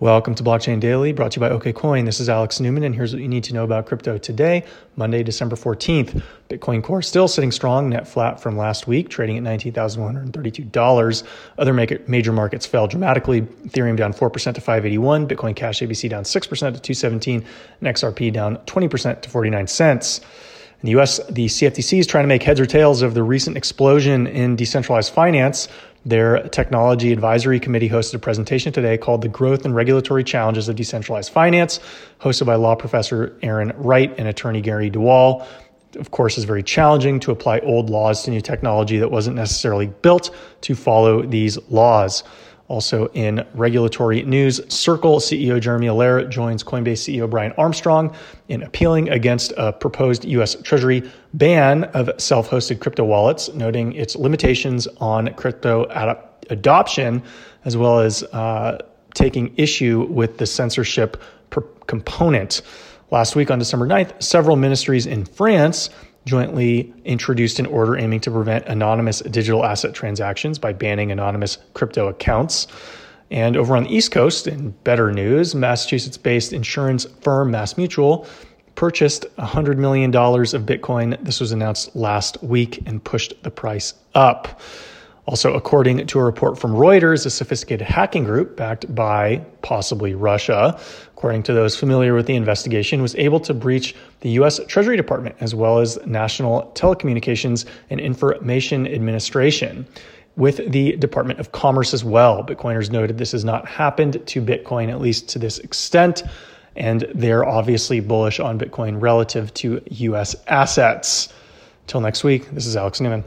Welcome to Blockchain Daily, brought to you by OKCoin. This is Alex Newman, and here's what you need to know about crypto today, Monday, December 14th. Bitcoin Core still sitting strong, net flat from last week, trading at $19,132. Other major markets fell dramatically. Ethereum down 4% to 581, Bitcoin Cash ABC down 6% to 217, and XRP down 20% to 49 cents. In the US, the CFTC is trying to make heads or tails of the recent explosion in decentralized finance. Their technology advisory committee hosted a presentation today called The Growth and Regulatory Challenges of Decentralized Finance, hosted by law professor Aaron Wright and attorney Gary DeWaal. Of course, is very challenging to apply old laws to new technology that wasn't necessarily built to follow these laws. Also, in regulatory news, Circle CEO Jeremy Allaire joins Coinbase CEO Brian Armstrong in appealing against a proposed U.S. Treasury ban of self hosted crypto wallets, noting its limitations on crypto ad- adoption, as well as uh, taking issue with the censorship component. Last week on December 9th, several ministries in France jointly introduced an order aiming to prevent anonymous digital asset transactions by banning anonymous crypto accounts. And over on the East Coast, in better news, Massachusetts based insurance firm MassMutual purchased $100 million of Bitcoin. This was announced last week and pushed the price up. Also, according to a report from Reuters, a sophisticated hacking group backed by possibly Russia, according to those familiar with the investigation, was able to breach the U.S. Treasury Department as well as National Telecommunications and Information Administration with the Department of Commerce as well. Bitcoiners noted this has not happened to Bitcoin, at least to this extent, and they're obviously bullish on Bitcoin relative to U.S. assets. Till next week, this is Alex Newman.